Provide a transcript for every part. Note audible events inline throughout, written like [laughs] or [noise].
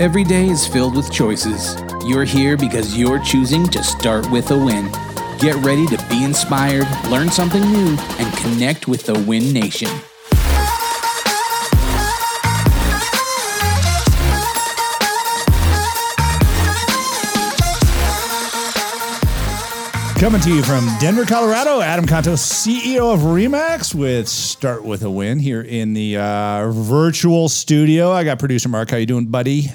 Every day is filled with choices. You're here because you're choosing to start with a win. Get ready to be inspired, learn something new, and connect with the Win Nation. Coming to you from Denver, Colorado, Adam Contos, CEO of Remax, with Start With a Win here in the uh, virtual studio. I got producer Mark. How you doing, buddy?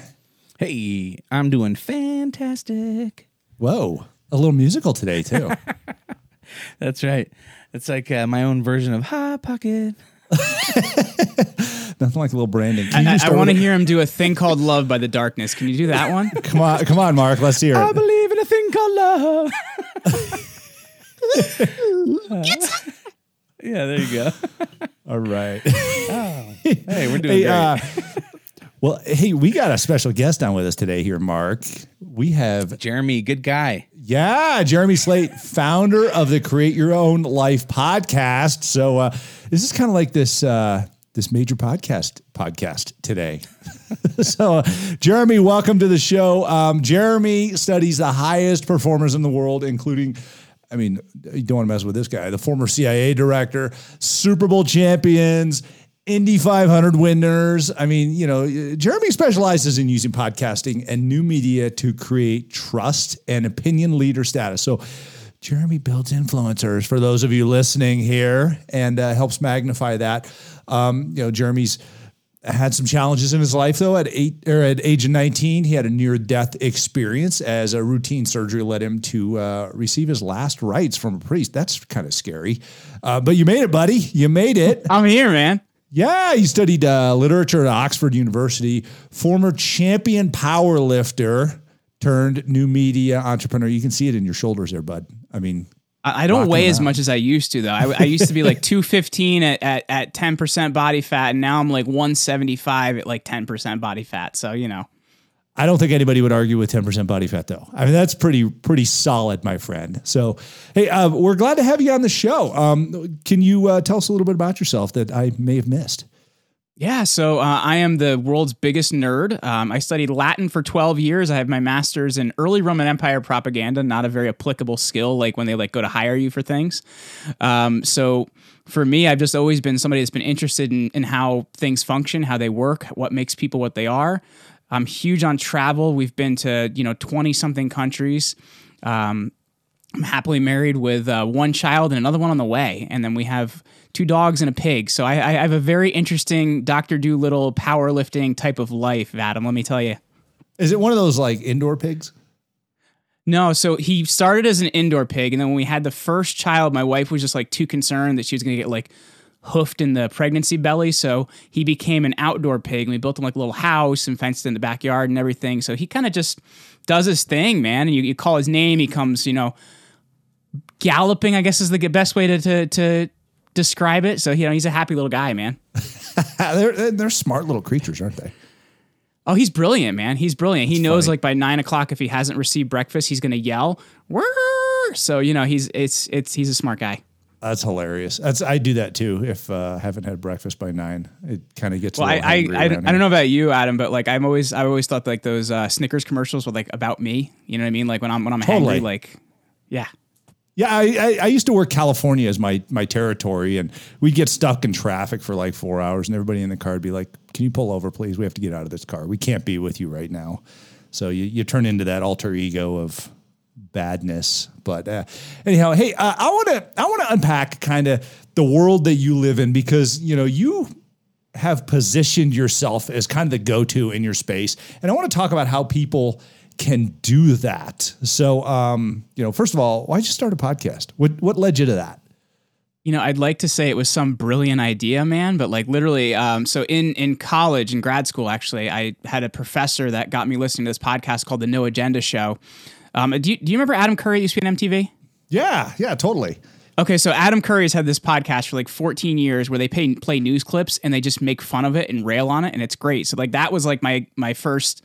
Hey, I'm doing fantastic. Whoa, a little musical today too. [laughs] That's right. It's like uh, my own version of Hot Pocket. [laughs] Nothing like a little branding. Can you I, I want to hear him do a thing called "Love" by the Darkness. Can you do that one? [laughs] Come on, come on, Mark. Let's hear I believe in a thing called love. yeah, there you go. All right. Hey, we're doing Hey, great. uh, well, hey, we got a special guest on with us today here, Mark. We have Jeremy, good guy. Yeah, Jeremy Slate, founder of the Create Your Own Life podcast. So uh, this is kind of like this uh, this major podcast podcast today. [laughs] so, uh, Jeremy, welcome to the show. Um, Jeremy studies the highest performers in the world, including. I mean, you don't want to mess with this guy, the former CIA director, Super Bowl champions, Indy 500 winners. I mean, you know, Jeremy specializes in using podcasting and new media to create trust and opinion leader status. So, Jeremy builds influencers for those of you listening here and uh, helps magnify that. Um, you know, Jeremy's had some challenges in his life though. At eight or at age of 19, he had a near death experience as a routine surgery led him to uh, receive his last rites from a priest. That's kind of scary. Uh, but you made it, buddy. You made it. I'm here, man. Yeah, he studied uh, literature at Oxford University. Former champion power lifter turned new media entrepreneur. You can see it in your shoulders there, bud. I mean, I, I don't weigh as out. much as I used to, though. I, I used to be like [laughs] 215 at, at, at 10% body fat, and now I'm like 175 at like 10% body fat. So, you know. I don't think anybody would argue with 10% body fat though. I mean, that's pretty, pretty solid, my friend. So, hey, uh, we're glad to have you on the show. Um, can you uh, tell us a little bit about yourself that I may have missed? Yeah, so uh, I am the world's biggest nerd. Um, I studied Latin for 12 years. I have my master's in early Roman Empire propaganda, not a very applicable skill like when they like go to hire you for things. Um, so for me, I've just always been somebody that's been interested in, in how things function, how they work, what makes people what they are. I'm huge on travel. We've been to, you know, 20 something countries. Um, I'm happily married with uh, one child and another one on the way, and then we have two dogs and a pig. So I, I have a very interesting Doctor Dolittle powerlifting type of life, Adam. Let me tell you. Is it one of those like indoor pigs? No, so he started as an indoor pig, and then when we had the first child, my wife was just like too concerned that she was going to get like hoofed in the pregnancy belly. So he became an outdoor pig, and we built him like a little house and fenced in the backyard and everything. So he kind of just does his thing, man. And you, you call his name, he comes, you know, galloping. I guess is the best way to to, to describe it. So you know, he's a happy little guy, man. [laughs] they're, they're smart little creatures, aren't they? Oh, he's brilliant, man. He's brilliant. He knows funny. like by nine o'clock if he hasn't received breakfast, he's gonna yell. Whirr! So you know he's it's it's he's a smart guy. That's hilarious. That's I do that too. If uh, I haven't had breakfast by nine, it kind of gets. Well, I I, I, I don't know about you, Adam, but like I'm always I always thought like those uh, Snickers commercials were like about me. You know what I mean? Like when I'm when I'm Totally. hangry, like yeah. Yeah, I, I, I used to work California as my my territory, and we'd get stuck in traffic for like four hours, and everybody in the car would be like, "Can you pull over, please? We have to get out of this car. We can't be with you right now." So you you turn into that alter ego of badness. But uh, anyhow, hey, uh, I want to I want to unpack kind of the world that you live in because you know you have positioned yourself as kind of the go-to in your space and i want to talk about how people can do that so um, you know first of all why'd you start a podcast what what led you to that You know, I'd like to say it was some brilliant idea, man, but like literally, um, so in in college, in grad school, actually, I had a professor that got me listening to this podcast called the No Agenda Show. Um, do you, do you remember Adam Curry that used to be on MTV? yeah yeah totally Okay, so Adam Curry has had this podcast for like 14 years where they pay, play news clips and they just make fun of it and rail on it, and it's great. So like that was like my my first,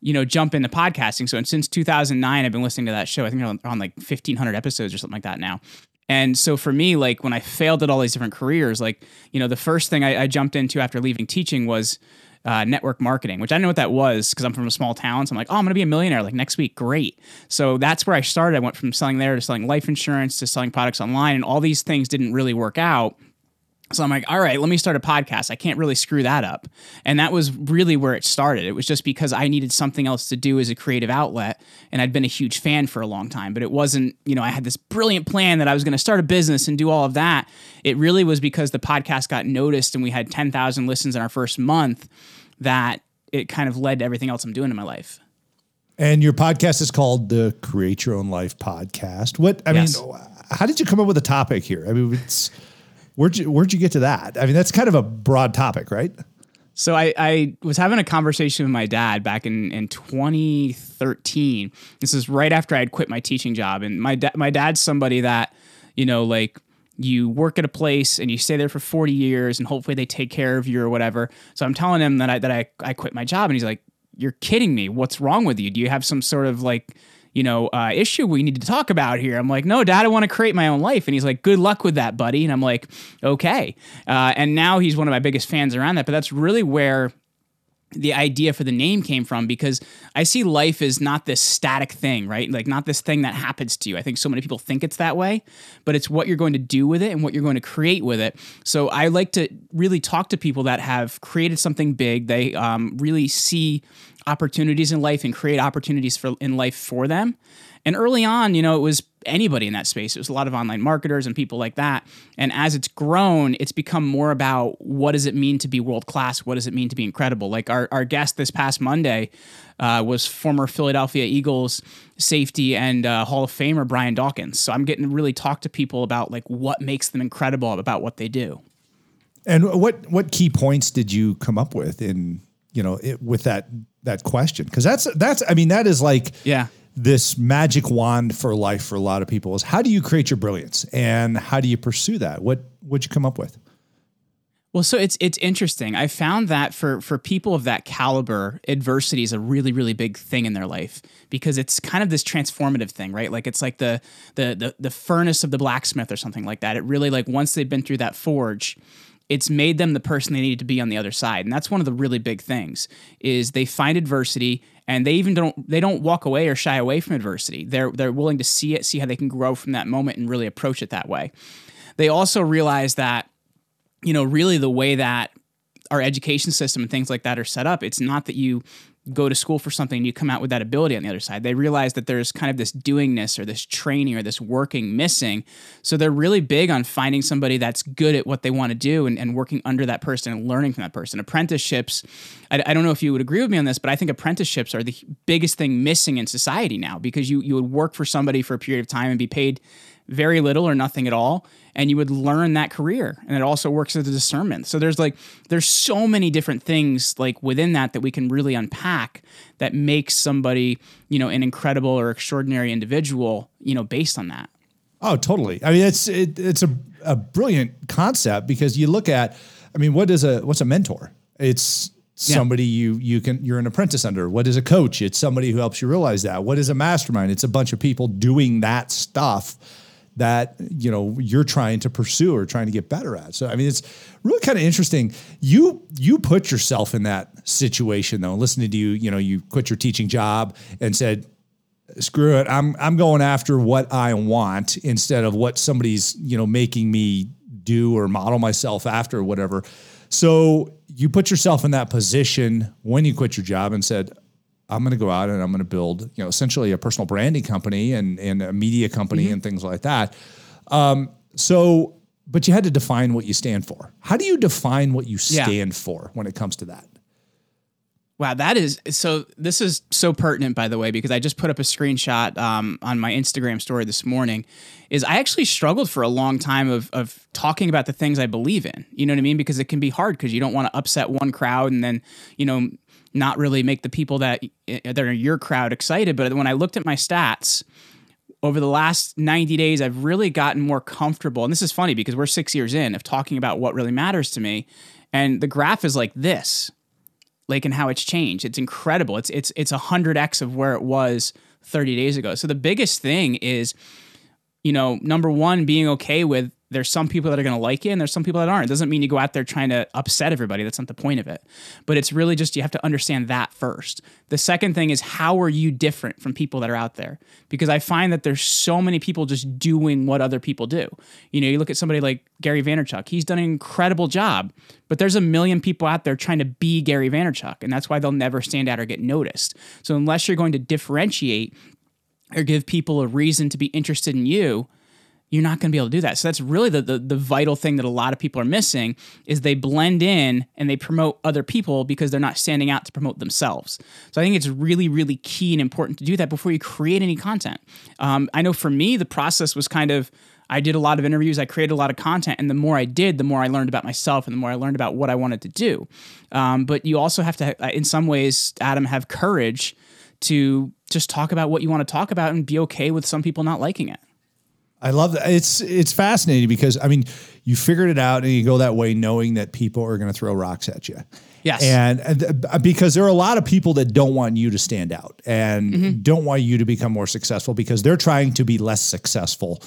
you know, jump into podcasting. So and since 2009, I've been listening to that show. I think they're on, on like 1,500 episodes or something like that now. And so for me, like when I failed at all these different careers, like you know, the first thing I, I jumped into after leaving teaching was uh, network marketing, which I didn't know what that was because I'm from a small town. So I'm like, oh, I'm going to be a millionaire like next week. Great. So that's where I started. I went from selling there to selling life insurance to selling products online, and all these things didn't really work out. So I'm like, all right, let me start a podcast. I can't really screw that up. And that was really where it started. It was just because I needed something else to do as a creative outlet. And I'd been a huge fan for a long time, but it wasn't, you know, I had this brilliant plan that I was going to start a business and do all of that. It really was because the podcast got noticed and we had 10,000 listens in our first month that it kind of led to everything else I'm doing in my life. And your podcast is called the Create Your Own Life podcast. What, I Yes. mean, how did you come up with a topic here? I mean, it's, where'd you, where'd you get to that? I mean, that's kind of a broad topic, right? So I, I was having a conversation with my dad back in, in 2013. This is right after I had quit my teaching job. And my, da- my dad's somebody that, you know, like you work at a place and you stay there for 40 years and hopefully they take care of you or whatever. So I'm telling him that I, that I, I quit my job and he's like, you're kidding me. What's wrong with you? Do you have some sort of like, you know, uh, issue we need to talk about here. I'm like, no, dad, I want to create my own life. And he's like, good luck with that, buddy. And I'm like, okay. Uh, and now he's one of my biggest fans around that. But that's really where the idea for the name came from because I see life as not this static thing, right? Like not this thing that happens to you. I think so many people think it's that way, but it's what you're going to do with it and what you're going to create with it. So I like to really talk to people that have created something big. They um, really see opportunities in life and create opportunities for in life for them. And early on, you know, it was anybody in that space. It was a lot of online marketers and people like that. And as it's grown, it's become more about what does it mean to be world class? What does it mean to be incredible? Like our, our guest this past Monday uh, was former Philadelphia Eagles safety and uh, Hall of Famer Brian Dawkins. So I'm getting to really talk to people about like what makes them incredible about what they do. And what, what key points did you come up with in, you know, it, with that, that question? Cause that's, that's, I mean, that is like, Yeah. this magic wand for life for a lot of people is how do you create your brilliance and how do you pursue that? What would you come up with? Well, so it's it's interesting. I found that for for people of that caliber, adversity is a really really big thing in their life because it's kind of this transformative thing, right? Like it's like the the the, the furnace of the blacksmith or something like that. It really like once they've been through that forge, it's made them the person they needed to be on the other side. And that's one of the really big things is they find adversity and they even don't they don't walk away or shy away from adversity. They're they're willing to see it, see how they can grow from that moment and really approach it that way. They also realize that you know, really the way that our education system and things like that are set up, it's not that you go to school for something and you come out with that ability on the other side. They realize that there's kind of this doingness or this training or this working missing. So they're really big on finding somebody that's good at what they want to do and, and working under that person and learning from that person. Apprenticeships, I, I don't know if you would agree with me on this, but I think apprenticeships are the biggest thing missing in society now because you, you would work for somebody for a period of time and be paid very little or nothing at all and you would learn that career and it also works as a discernment so there's like there's so many different things like within that that we can really unpack that makes somebody you know an incredible or extraordinary individual you know based on that Oh, totally. I mean, it's it, it's a, a brilliant concept because you look at, I mean, what is a what's a mentor? It's somebody you you can you're an apprentice under. What is a coach? It's somebody who helps you realize that. What is a mastermind? It's a bunch of people doing that stuff that you know you're trying to pursue or trying to get better at. So I mean, it's really kind of interesting. You you put yourself in that situation though. Listening to you, you know, you quit your teaching job and said, screw it. I'm I'm going after what I want instead of what somebody's, you know, making me do or model myself after or whatever. So you put yourself in that position when you quit your job and said, I'm going to go out and I'm going to build, you know, essentially a personal branding company and, and a media company and things like that. Um, so, but you had to define what you stand for. How do you define what you Yeah. stand for when it comes to that? Wow, that is so. This is so pertinent, by the way, because I just put up a screenshot um, on my Instagram story this morning. Is I actually struggled for a long time of of talking about the things I believe in. You know what I mean? Because it can be hard because you don't want to upset one crowd and then you know not really make the people that eh, that are your crowd excited. But when I looked at my stats over the last 90 days, I've really gotten more comfortable. And this is funny because we're six years in of talking about what really matters to me. And the graph is like this like and how it's changed. It's incredible. It's it's it's a hundred x of where it was 30 days ago. So the biggest thing is, you know, number one, being okay with there's some people that are going to like you and there's some people that aren't. It doesn't mean you go out there trying to upset everybody. That's not the point of it. But it's really just you have to understand that first. The second thing is how are you different from people that are out there? Because I find that there's so many people just doing what other people do. You know, you look at somebody like Gary Vaynerchuk. He's done an incredible job, but there's a million people out there trying to be Gary Vaynerchuk, and that's why they'll never stand out or get noticed. So unless you're going to differentiate or give people a reason to be interested in you, you're not going to be able to do that. So that's really the, the, the vital thing that a lot of people are missing is they blend in and they promote other people because they're not standing out to promote themselves. So I think it's really really key and important to do that before you create any content. Um, I know for me the process was kind of I did a lot of interviews, I created a lot of content, and the more I did, the more I learned about myself and the more I learned about what I wanted to do. Um, but you also have to, uh, in some ways, Adam, have courage to just talk about what you want to talk about and be okay with some people not liking it. I love that. It's it's fascinating because I mean, you figured it out and you go that way knowing that people are going to throw rocks at you. Yes. And, and uh, because there are a lot of people that don't want you to stand out and Mm-hmm. don't want you to become more successful because they're trying to be less successful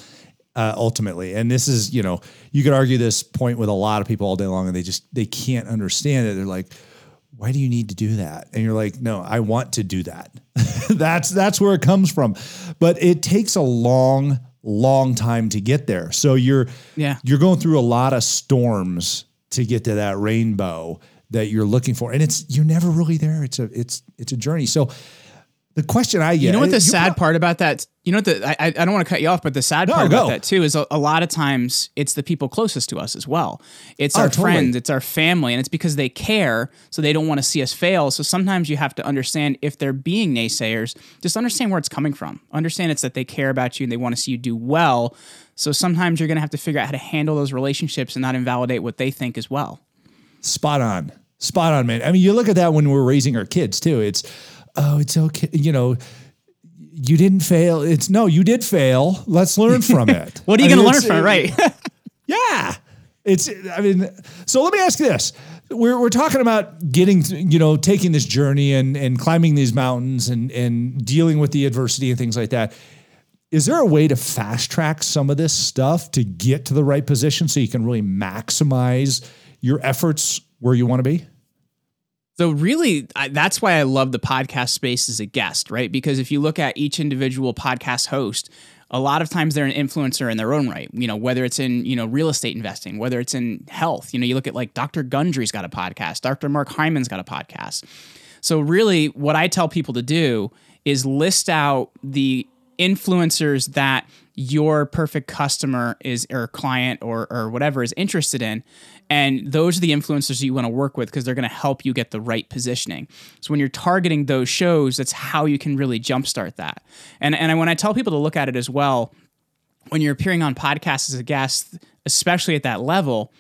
uh, ultimately. And this is, you know, you could argue this point with a lot of people all day long and they just they can't understand it. They're like, why do you need to do that? And you're like, no, I want to do that. [laughs] that's that's where it comes from. But it takes a long, long time to get there. So you're Yeah. you're going through a lot of storms to get to that rainbow that you're looking for. And it's you're never really there. It's a it's it's a journey. So the question I get, You know what the sad part about that? You know what the I, I don't want to cut you off, but the sad No, part about go. that too is a, a lot of times it's the people closest to us as well. It's Oh, our totally. friends, it's our family, and it's because they care, so they don't want to see us fail. So sometimes you have to understand if they're being naysayers, just understand where it's coming from. Understand it's that they care about you and they want to see you do well. So sometimes you're going to have to figure out how to handle those relationships and not invalidate what they think as well. spot on, spot on, man. I mean, you look at that when we're raising our kids too. It's oh, it's okay. You know, you didn't fail. It's no, you did fail. Let's learn from [laughs] it. What are you going to learn from it, right? [laughs] Yeah. It's, I mean, so let me ask you this. We're, we're talking about getting, you know, taking this journey and, and climbing these mountains and, and dealing with the adversity and things like that. Is there a way to fast track some of this stuff to get to the right position so you can really maximize your efforts where you want to be? So really, I, that's why I love the podcast space as a guest, right? Because if you look at each individual podcast host, a lot of times they're an influencer in their own right. You know, whether it's in you know real estate investing, whether it's in health. You know, you look at like Dr. Gundry's got a podcast, Dr. Mark Hyman's got a podcast. So really, what I tell people to do is list out the influencers that your perfect customer is or client or or whatever is interested in and those are the influencers that you want to work with because they're going to help you get the right positioning. So when you're targeting those shows that's how you can really jumpstart that. And and when i tell people to look at it as well when you're appearing on podcasts as a guest especially at that level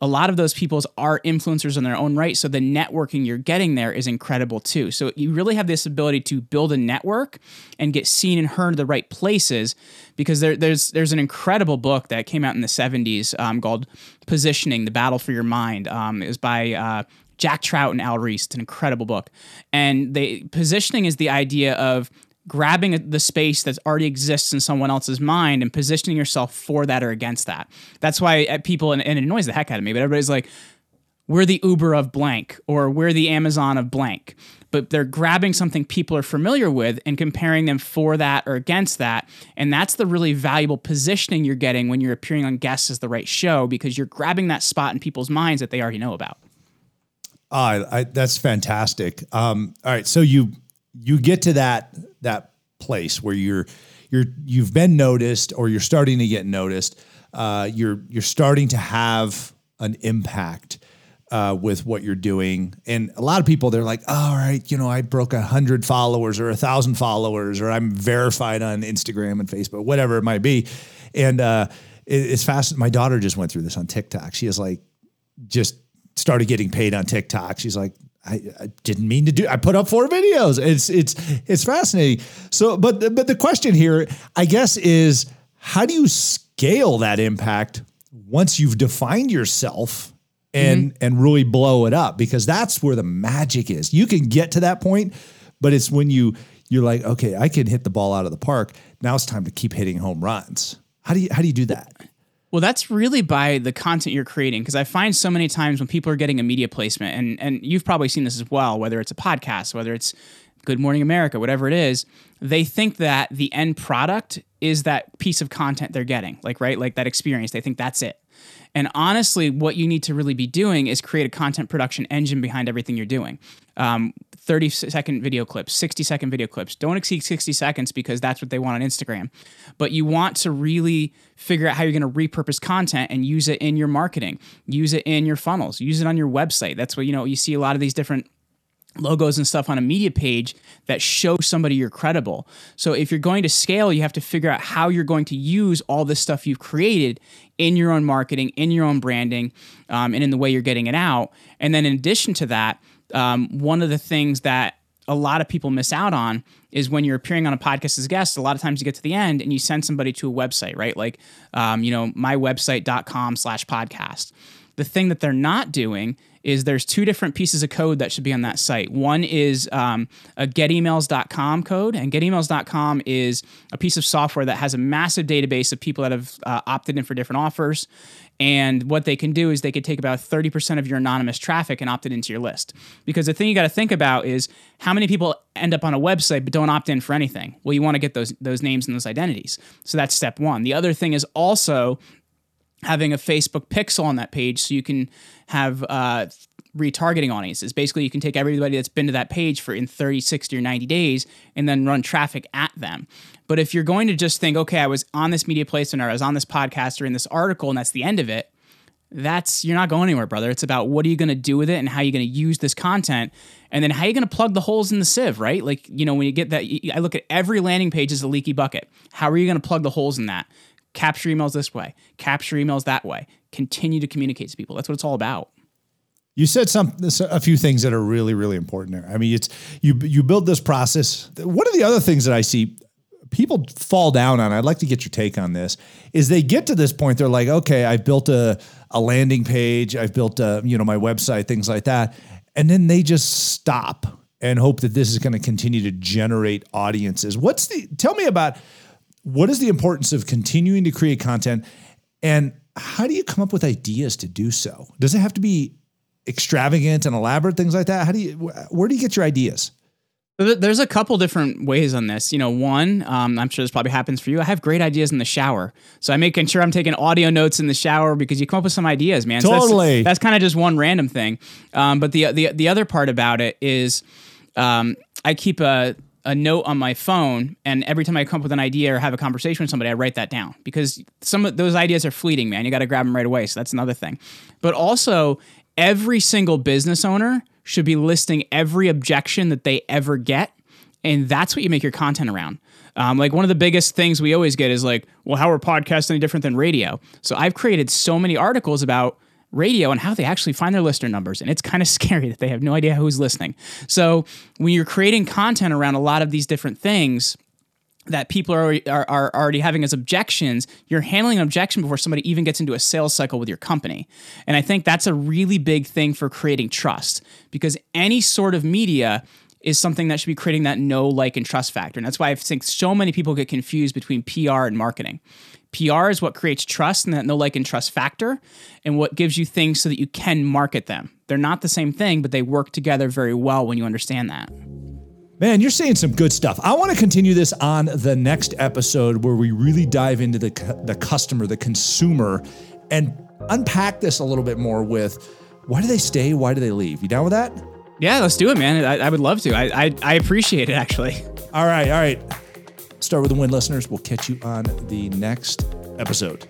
a lot of those people are influencers in their own right. So the networking you're getting there is incredible too. So you really have this ability to build a network and get seen and heard in the right places because there, there's there's an incredible book that came out in the 70s um, called Positioning: The Battle for Your Mind. Um, it was by uh, Jack Trout and Al Ries. It's an incredible book. And they positioning is the idea of grabbing the space that already exists in someone else's mind and positioning yourself for that or against that. That's why uh, people, and, it annoys the heck out of me, but everybody's like, we're the Uber of blank or we're the Amazon of blank. But they're grabbing something people are familiar with and comparing them for that or against that. And that's the really valuable positioning you're getting when you're appearing on Guests as the Right Show because you're grabbing that spot in people's minds that they already know about. Ah, I, that's fantastic. Um, all right, so you you get to that that place where you're you're you've been noticed or you're starting to get noticed. Uh, you're you're starting to have an impact uh, with what you're doing, and a lot of people they're like, "All right, you know, I broke a hundred followers or a thousand followers, or I'm verified on Instagram and Facebook, whatever it might be." And uh, it, it's fast. My daughter just went through this on TikTok. She is like just started getting paid on TikTok. She's like, I, I didn't mean to do. I put up four videos. It's it's it's fascinating. So, but the- but the question here, I guess, is how do you scale that impact once you've defined yourself and mm-hmm. and really blow it up? Because that's where the magic is. You can get to that point, but it's when you you're like, okay, I can hit the ball out of the park. Now it's time to keep hitting home runs. How do you how do you do that? Well, that's really by the content you're creating because I find so many times when people are getting a media placement, and and you've probably seen this as well, whether it's a podcast, whether it's Good Morning America, whatever it is, they think that the end product is that piece of content they're getting, like right, like that experience. They think that's it. And honestly, what you need to really be doing is create a content production engine behind everything you're doing. Um, 30 second video clips, 60 second video clips. Don't exceed 60 seconds because that's what they want on Instagram. But you want to really figure out how you're going to repurpose content and use it in your marketing, use it in your funnels, use it on your website. That's what, you know, you see a lot of these different logos and stuff on a media page that show somebody you're credible. So if you're going to scale, you have to figure out how you're going to use all this stuff you've created in your own marketing, in your own branding, um, and in the way you're getting it out. And then in addition to that, um, one of the things that a lot of people miss out on is when you're appearing on a podcast as a guest a lot of times you get to the end and you send somebody to a website right like um, you know mywebsite.com slash podcast the thing that they're not doing is there's two different pieces of code that should be on that site. One is um, a getemails.com code, and getemails.com is a piece of software that has a massive database of people that have uh, opted in for different offers. And what they can do is they could take about 30% of your anonymous traffic and opt it into your list. Because the thing you got to think about is how many people end up on a website but don't opt in for anything. Well, you want to get those those names and those identities. So that's step 1. The other thing is also having a Facebook pixel on that page so you can have uh, retargeting audiences. Basically, you can take everybody that's been to that page for in 30, 60, or 90 days and then run traffic at them. But if you're going to just think, okay, I was on this media placement or I was on this podcast or in this article and that's the end of it, that's you're not going anywhere, brother. It's about what are you going to do with it and how you're going to use this content, and then how you're going to plug the holes in the sieve, right? Like you know when you get that, I look at every landing page as a leaky bucket. How are you going to plug the holes in that? Capture emails this way, capture emails that way, continue to communicate to people. That's what it's all about. You said some a few things that are really really important there. I mean, it's you you build this process. One of the other things that I see people fall down on, I'd like to get your take on this, is they get to this point they're like, "Okay, I've built a a landing page, I've built a, you know, my website, things like that." And then they just stop and hope that this is going to continue to generate audiences. What's the tell me about what is the importance of continuing to create content and how do you come up with ideas to do so? Does it have to be extravagant and elaborate things like that? How do you where do you get your ideas? There's a couple different ways on this. You know, one, um, I'm sure this probably happens for you. I have great ideas in the shower, so I'm making sure I'm taking audio notes in the shower because you come up with some ideas, man. Totally. So that's, that's kind of just one random thing. Um, but the the the other part about it is, um, I keep a a note on my phone, and every time I come up with an idea or have a conversation with somebody, I write that down because some of those ideas are fleeting, man. You got to grab them right away. So that's another thing. But also, every single business owner should be listing every objection that they ever get, and that's what you make your content around. Um, like one of the biggest things we always get is like, well, how are podcasts any different than radio? So I've created so many articles about radio and how they actually find their listener numbers. And it's kind of [laughs] scary that they have no idea who's listening. So when you're creating content around a lot of these different things, that people are, already, are, are already having as objections, you're handling an objection before somebody even gets into a sales cycle with your company. And I think that's a really big thing for creating trust because any sort of media is something that should be creating that know, like, and trust factor. And that's why I think so many people get confused between PR and marketing. PR is what creates trust and that no like, and trust factor, and what gives you things so that you can market them. They're not the same thing, but they work together very well when you understand that. Man, you're saying some good stuff. I want to continue this on the next episode where we really dive into the, the customer, the consumer, and unpack this a little bit more with why do they stay? Why do they leave? You down with that? Yeah, let's do it, man. I, I would love to. I, I, I appreciate it, actually. All right, all right. Start with the win listeners. We'll catch you on the next episode.